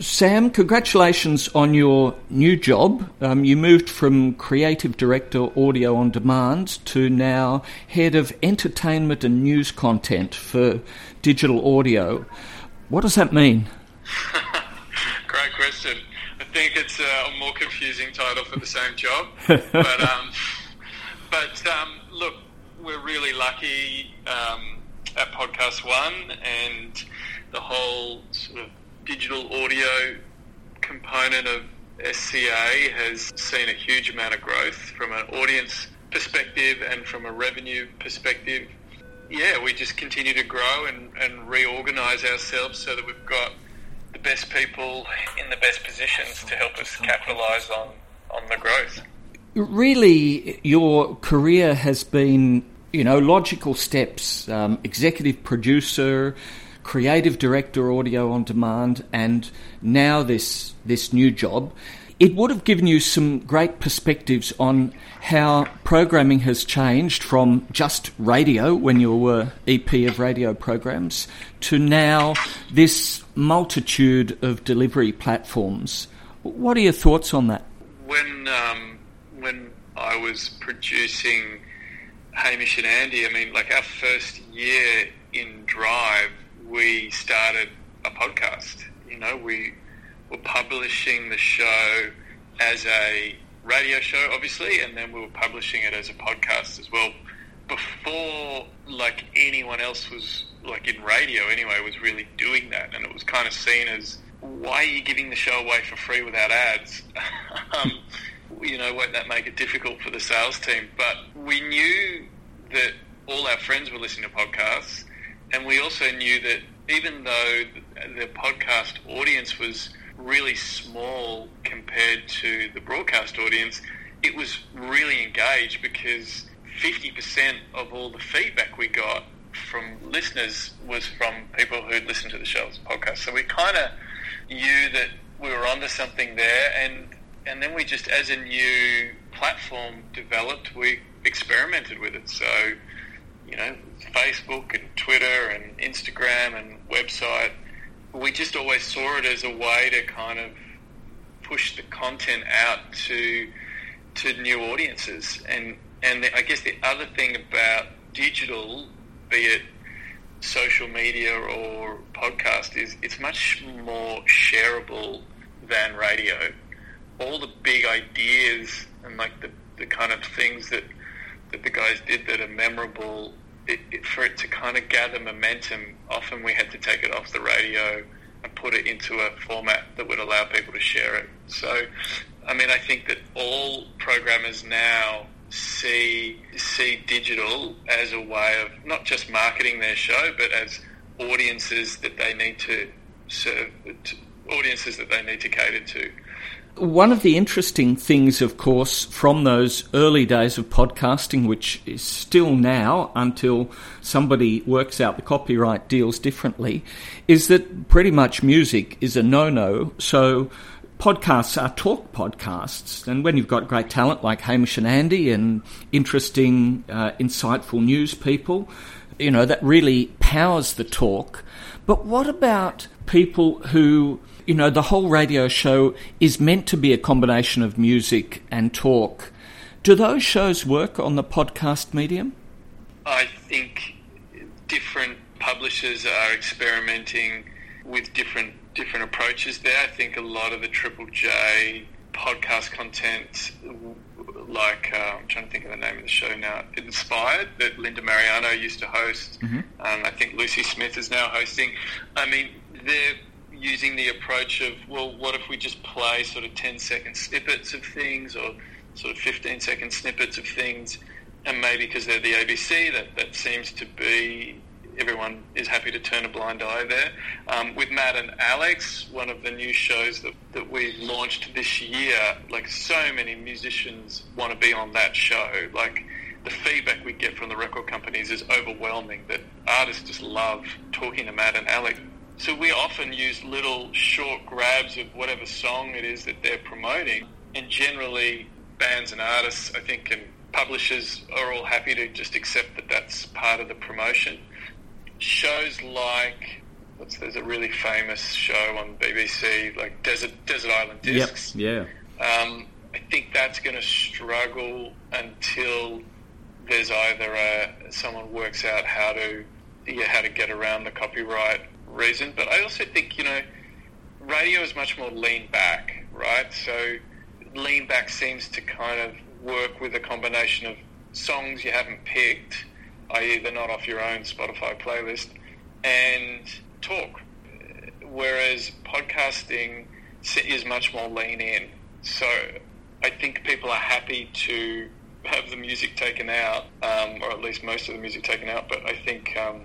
Sam, congratulations on your new job. Um, you moved from creative director audio on demand to now head of entertainment and news content for digital audio. What does that mean? Great question. I think it's a more confusing title for the same job. but um, but um, look, we're really lucky um, at Podcast One and the whole sort of digital audio component of SCA has seen a huge amount of growth from an audience perspective and from a revenue perspective. Yeah, we just continue to grow and, and reorganise ourselves so that we've got the best people in the best positions to help us capitalise on, on the growth. Really, your career has been, you know, logical steps um, executive producer, creative director audio on demand and now this this new job it would have given you some great perspectives on how programming has changed from just radio when you were EP of radio programs to now this multitude of delivery platforms. What are your thoughts on that? When um, when I was producing Hamish and Andy, I mean, like our first year in Drive we started a podcast. You know, we were publishing the show as a radio show, obviously, and then we were publishing it as a podcast as well. Before, like anyone else was, like in radio anyway, was really doing that, and it was kind of seen as, why are you giving the show away for free without ads? um, you know, won't that make it difficult for the sales team? But we knew that all our friends were listening to podcasts and we also knew that even though the podcast audience was really small compared to the broadcast audience, it was really engaged because 50% of all the feedback we got from listeners was from people who'd listened to the show's podcast. So we kind of knew that we were onto something there, and and then we just, as a new platform developed, we experimented with it. So you know, Facebook and Twitter and Instagram and website. We just always saw it as a way to kind of push the content out to to new audiences. And and the, I guess the other thing about digital, be it social media or podcast, is it's much more shareable than radio. All the big ideas and like the, the kind of things that that the guys did that are memorable it, it, for it to kind of gather momentum, often we had to take it off the radio and put it into a format that would allow people to share it. So, I mean, I think that all programmers now see see digital as a way of not just marketing their show, but as audiences that they need to serve, audiences that they need to cater to. One of the interesting things, of course, from those early days of podcasting, which is still now until somebody works out the copyright deals differently, is that pretty much music is a no no. So podcasts are talk podcasts. And when you've got great talent like Hamish and Andy and interesting, uh, insightful news people, you know, that really powers the talk. But what about people who you know, the whole radio show is meant to be a combination of music and talk. Do those shows work on the podcast medium? I think different publishers are experimenting with different different approaches there. I think a lot of the Triple J podcast content, like uh, I'm trying to think of the name of the show now, Inspired, that Linda Marigliano used to host. Mm-hmm. Um, I think Lucy Smith is now hosting. I mean, they're using the approach of, well, what if we just play sort of 10 second snippets of things or sort of 15 second snippets of things, and maybe because they're the ABC, that, that seems to be everyone is happy to turn a blind eye there. Um, with Matt and Alex, one of the new shows that, that we launched this year, like so many musicians want to be on that show. Like the feedback we get from the record companies is overwhelming that artists just love talking to Matt and Alex. So we often use little short grabs of whatever song it is that they're promoting. And generally, bands and artists, I think, and publishers are all happy to just accept that that's part of the promotion. Shows like what's there's a really famous show on BBC like Desert Desert Island Discs. Yep. Yeah. Um, I think that's going to struggle until there's either a, someone works out how to yeah, how to get around the copyright reason. But I also think you know radio is much more lean back, right? So lean back seems to kind of work with a combination of songs you haven't picked, i.e., they're not off your own Spotify playlist, and talk. Whereas podcasting is much more lean in. So I think people are happy to have the music taken out, um, or at least most of the music taken out. But I think, um,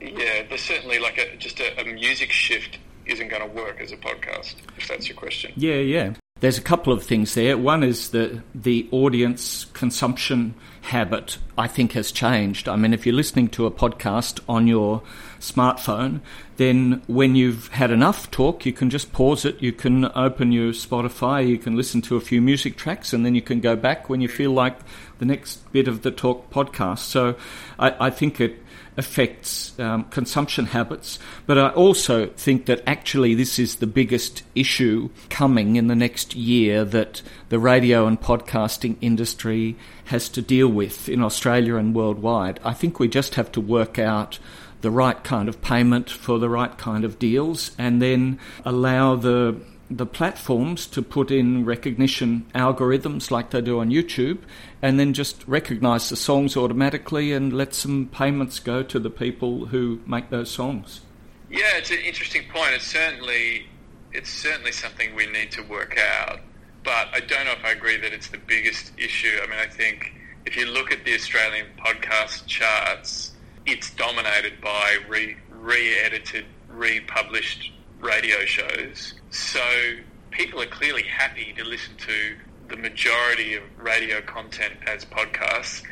yeah, there's certainly like a, just a, a music shift isn't going to work as a podcast, if that's your question. Yeah, yeah. There's a couple of things there. One is that the audience consumption habit, I think, has changed. I mean, if you're listening to a podcast on your smartphone, then when you've had enough talk, you can just pause it. You can open your Spotify, you can listen to a few music tracks, and then you can go back when you feel like the next bit of the talk podcast. So I, I think it affects um, consumption habits. But I also think that actually this is the biggest issue coming in the next year that the radio and podcasting industry has to deal with in Australia and worldwide. I think we just have to work out the right kind of payment for the right kind of deals and then allow the the platforms to put in recognition algorithms like they do on YouTube and then just recognize the songs automatically and let some payments go to the people who make those songs. Yeah, it's an interesting point. It's certainly it's certainly something we need to work out. But I don't know if I agree that it's the biggest issue. I mean, I think if you look at the Australian podcast charts, it's dominated by re re-edited, republished radio shows. So people are clearly happy to listen to the majority of radio content as podcasts.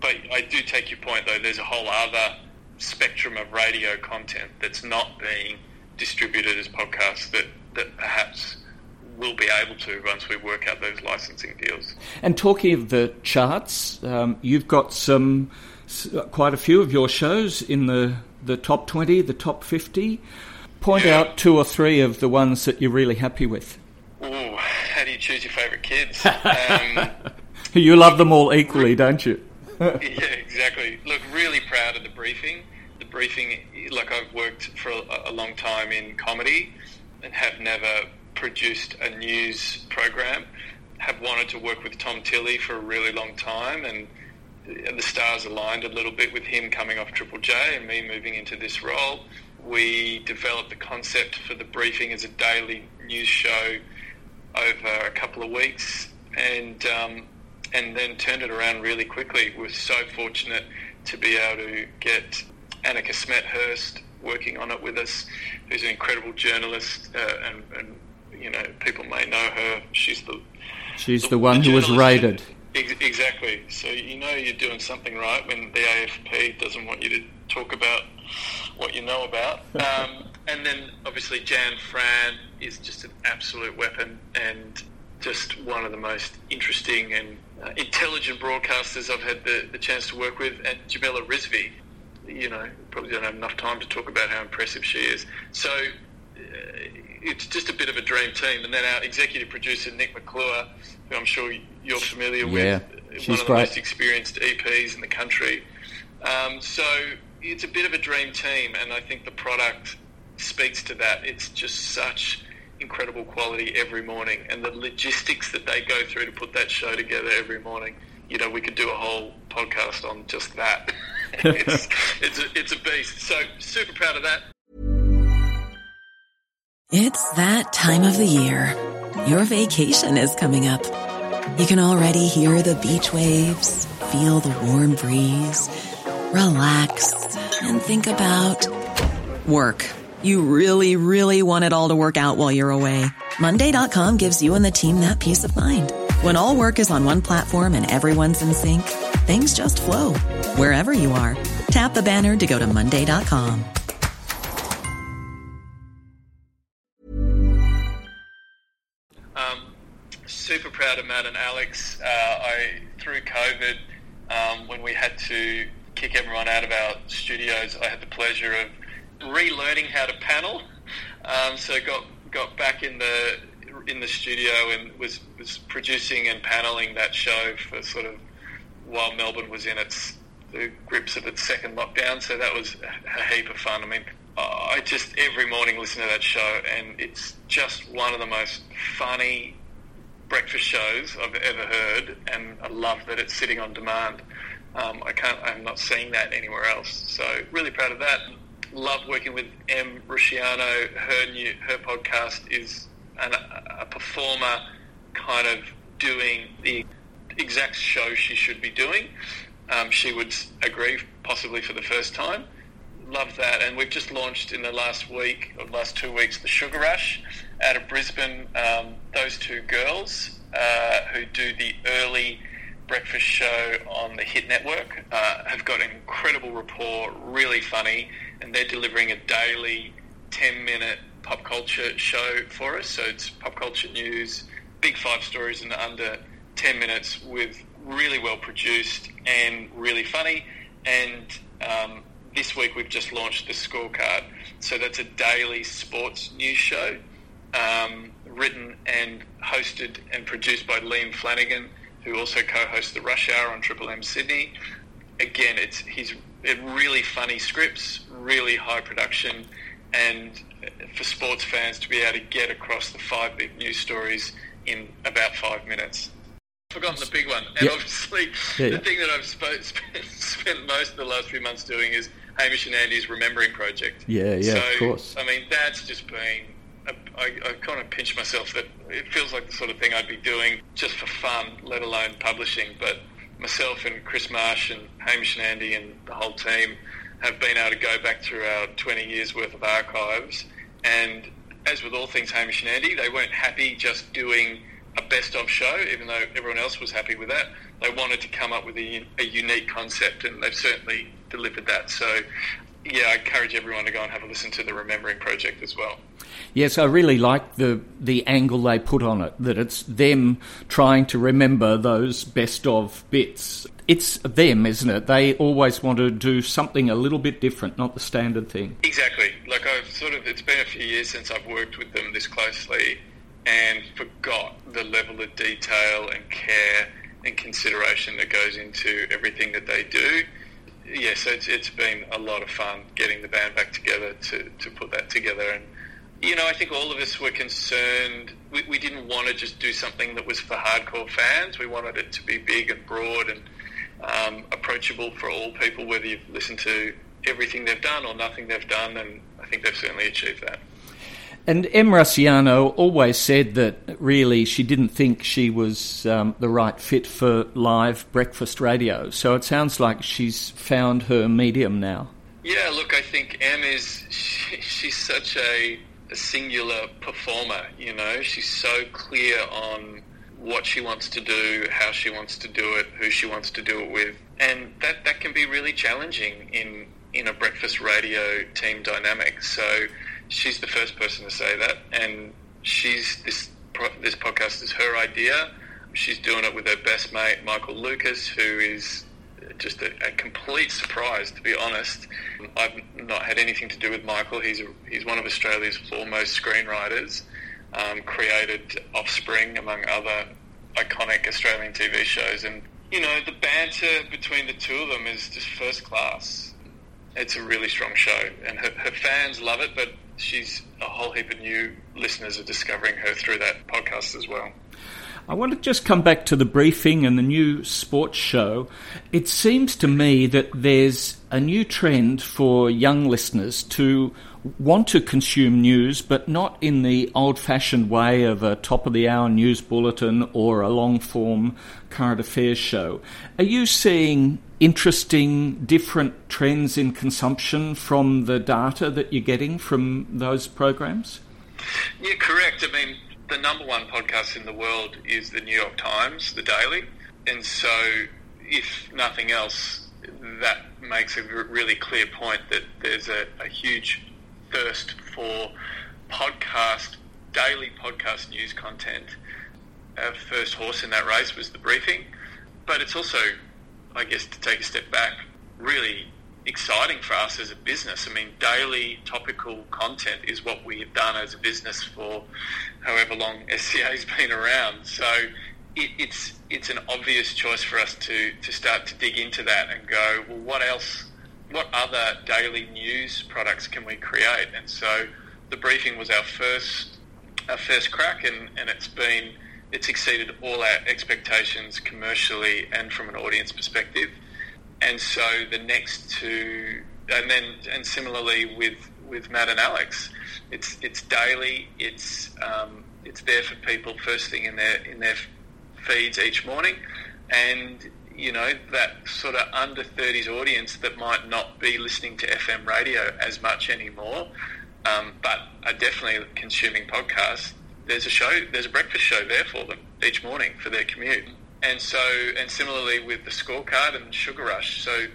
But I do take your point, though. There's a whole other spectrum of radio content that's not being distributed as podcasts that, that perhaps will be able to once we work out those licensing deals. And talking of the charts, um, you've got some quite a few of your shows in the, the top 20, the top 50. Point out two or three of the ones that you're really happy with. Ooh, how do you choose your favourite kids? Um, you love them all equally, don't you? yeah, exactly. Look, really proud of the briefing. The briefing, like I've worked for a, a long time in comedy and have never produced a news program. Have wanted to work with Tom Tilley for a really long time, and the stars aligned a little bit with him coming off Triple J and me moving into this role we developed the concept for the briefing as a daily news show over a couple of weeks, and um, and then turned it around really quickly. We're so fortunate to be able to get Annika Smethurst working on it with us, who's an incredible journalist, uh, and, and, you know people may know her. She's the she's the, the one the who was raided. Exactly. So you know you're doing something right when the AFP doesn't want you to talk about what you know about. Um, and then obviously Jan Fran is just an absolute weapon and just one of the most interesting and uh, intelligent broadcasters I've had the, the chance to work with. And Jamila Rizvi, you know, probably don't have enough time to talk about how impressive she is. So uh, it's just a bit of a dream team. And then our executive producer, Nick McClure, who I'm sure you're familiar yeah, with, one of the great. most experienced EPs in the country. Um, so it's a bit of a dream team, and I think the product speaks to that. It's just such incredible quality every morning, and the logistics that they go through to put that show together every morning. You know, we could do a whole podcast on just that. it's, it's, a, it's a beast. So super proud of that. It's that time of the year. Your vacation is coming up. You can already hear the beach waves, feel the warm breeze, relax and think about work. You really, really want it all to work out while you're away. Monday.com gives you and the team that peace of mind. When all work is on one platform and everyone's in sync, things just flow wherever you are. Tap the banner to go to Monday.com. Um, super proud of Matt and Alex. Uh, I through COVID, um, when we had to kick everyone out of our studios, I had the pleasure of relearning how to panel. Um, so got got back in the in the studio and was was producing and paneling that show for sort of while Melbourne was in its the grips of its second lockdown. So that was a heap of fun. I mean, I just every morning listen to that show, and it's just one of the most funny breakfast shows I've ever heard, and I love that it's sitting on demand. Um, I can't, I'm not seeing that anywhere else. So really proud of that. Love working with Em Rusciano. Her new her podcast is an, a performer, kind of doing the exact show she should be doing. Um, she would agree, possibly for the first time. Love that, and we've just launched in the last week or last two weeks the Sugar Rush out of Brisbane. Um, those two girls uh, who do the early breakfast show on the Hit Network uh, have got an incredible rapport, really funny, and they're delivering a daily 10 minute pop culture show for us. So it's pop culture news, big five stories in under 10 minutes with really well produced and really funny. And um, this week we've just launched the scorecard. So that's a daily sports news show, um, written and hosted and produced by Liam Flanagan, who also co-hosts the Rush Hour on Triple M Sydney. Again, it's he's it really funny scripts, really high production, and for sports fans to be able to get across the five big news stories in about five minutes. Forgotten the big one, and Yep. obviously Yeah, the yeah. thing that I've sp- spent, spent most of the last few months doing is Hamish and Andy's Remembering Project. Yeah, yeah, so, of course. I mean, that's just been. I, I kind of pinch myself that it feels like the sort of thing I'd be doing just for fun, let alone publishing. But myself and Chris Marsh and Hamish and Andy and the whole team have been able to go back through our 20 years worth of archives. And as with all things Hamish and Andy, they weren't happy just doing a best of show, even though everyone else was happy with that. They wanted to come up with a, a unique concept, and they've certainly delivered that. So, yeah, I encourage everyone to go and have a listen to the Remembering Project as well. Yes, I really like the the angle they put on it. That it's them trying to remember those best of bits. It's them, isn't it? They always want to do something a little bit different, not the standard thing. Exactly. Like I've sort of, it's been a few years since I've worked with them this closely, and forgot the level of detail and care and consideration that goes into everything that they do. Yeah, so it's, it's been a lot of fun getting the band back together to, to put that together. And, you know, I think all of us were concerned. We, we didn't want to just do something that was for hardcore fans. We wanted it to be big and broad and um, approachable for all people, whether you've listened to everything they've done or nothing they've done. And I think they've certainly achieved that. And Em Rusciano always said that really she didn't think she was um, the right fit for live breakfast radio. So it sounds like she's found her medium now. Yeah, look, I think Em is she, she's such a, a singular performer. You know, she's so clear on what she wants to do, how she wants to do it, who she wants to do it with, and that that can be really challenging in in a breakfast radio team dynamic. So she's the first person to say that, and she's this this podcast is her idea. She's doing it with her best mate Michael Lucas, who is just a, a complete surprise, to be honest. I've not had anything to do with Michael. He's a, he's one of Australia's foremost screenwriters. Um, created Offspring, among other iconic Australian TV shows, and you know the banter between the two of them is just first class. It's a really strong show, and her, her fans love it. But she's a whole heap of new listeners are discovering her through that podcast as well. I want to just come back to the briefing and the new sports show. It seems to me that there's a new trend for young listeners to want to consume news, but not in the old fashioned way of a top of the hour news bulletin or a long form current affairs show. Are you seeing interesting, different trends in consumption from the data that you're getting from those programs? Yeah, correct. I mean, the number one podcast in the world is the New York Times, the Daily. And so, if nothing else, that makes a really clear point that there's a, a huge thirst for podcast, daily podcast news content. Our first horse in that race was the briefing, but it's also, I guess, to take a step back, really exciting for us as a business. I mean, daily topical content is what we have done as a business for however long SCA's been around. So it, it's it's an obvious choice for us to, to start to dig into that and go, well, what else, what other daily news products can we create? And so the briefing was our first our first crack, and, and it's been it's exceeded all our expectations commercially and from an audience perspective. And so the next two, and then and similarly with with Matt and Alex, it's it's daily. It's um, it's there for people first thing in their in their feeds each morning, and you know that sort of under 30s audience that might not be listening to FM radio as much anymore, um, but are definitely consuming podcasts. There's a show, there's a breakfast show there for them each morning for their commute, and so and similarly with the scorecard and Sugar Rush. So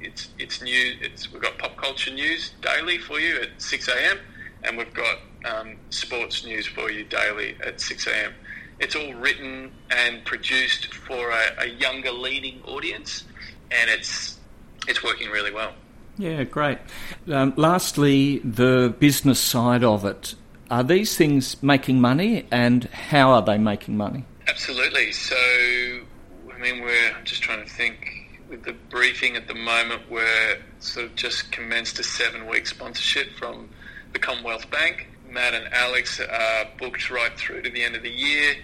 it's it's new. It's we've got pop culture news daily for you at 6 a.m. and we've got um, sports news for you daily at 6 a.m it's all written and produced for a, a younger leading audience, and it's it's working really well. Yeah, great. Um, lastly, the business side of it. Are these things making money, and how are they making money? Absolutely. So, I mean, we're just trying to think. With the briefing at the moment, we're sort of just commenced a seven-week sponsorship from the Commonwealth Bank Matt and Alex are booked right through to the end of the year.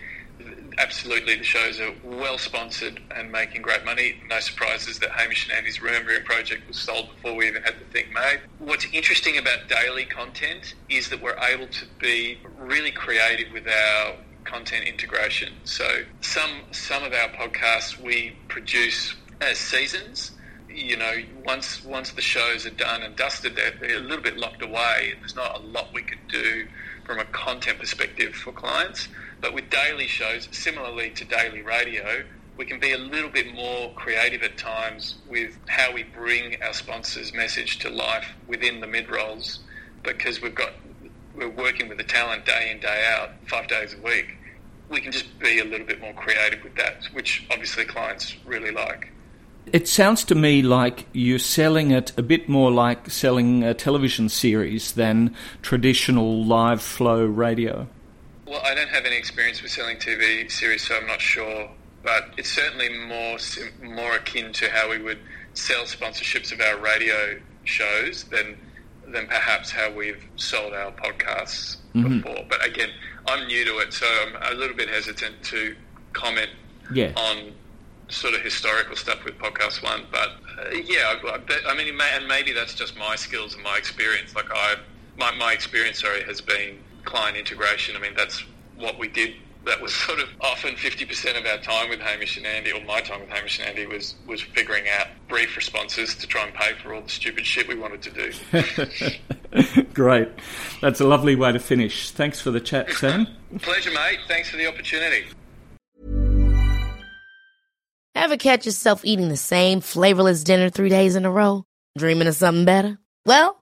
Absolutely, the shows are well sponsored and making great money. No surprises that Hamish and Andy's Room Room project was sold before we even had the thing made. What's interesting about daily content is that we're able to be really creative with our content integration. So some some of our podcasts we produce as seasons you know, once once the shows are done and dusted, they're, they're, a little bit locked away. and There's not a lot we can do from a content perspective for clients. But with daily shows, similarly to daily radio, we can be a little bit more creative at times with how we bring our sponsors' message to life within the mid rolls, because we've got we're working with the talent day in day out, five days a week. We can just be a little bit more creative with that, which obviously clients really like. It sounds to me like you're selling it a bit more like selling a television series than traditional live flow radio. Well, I don't have any experience with selling TV series, so I'm not sure. But it's certainly more more akin to how we would sell sponsorships of our radio shows than than perhaps how we've sold our podcasts mm-hmm. before. But again, I'm new to it, so I'm a little bit hesitant to comment yeah. on sort of historical stuff with Podcast One, but uh, yeah, I, I mean, may, and maybe that's just my skills and my experience. Like I, my, my experience, sorry, has been client integration. I mean, that's what we did. That was sort of often 50% of our time with Hamish and Andy, or my time with Hamish and Andy, was was figuring out brief responses to try and pay for all the stupid shit we wanted to do. Great. That's a lovely way to finish. Thanks for the chat, Sam. Pleasure, mate. Thanks for the opportunity. Ever catch yourself eating the same flavorless dinner three days in a row? Dreaming of something better? Well,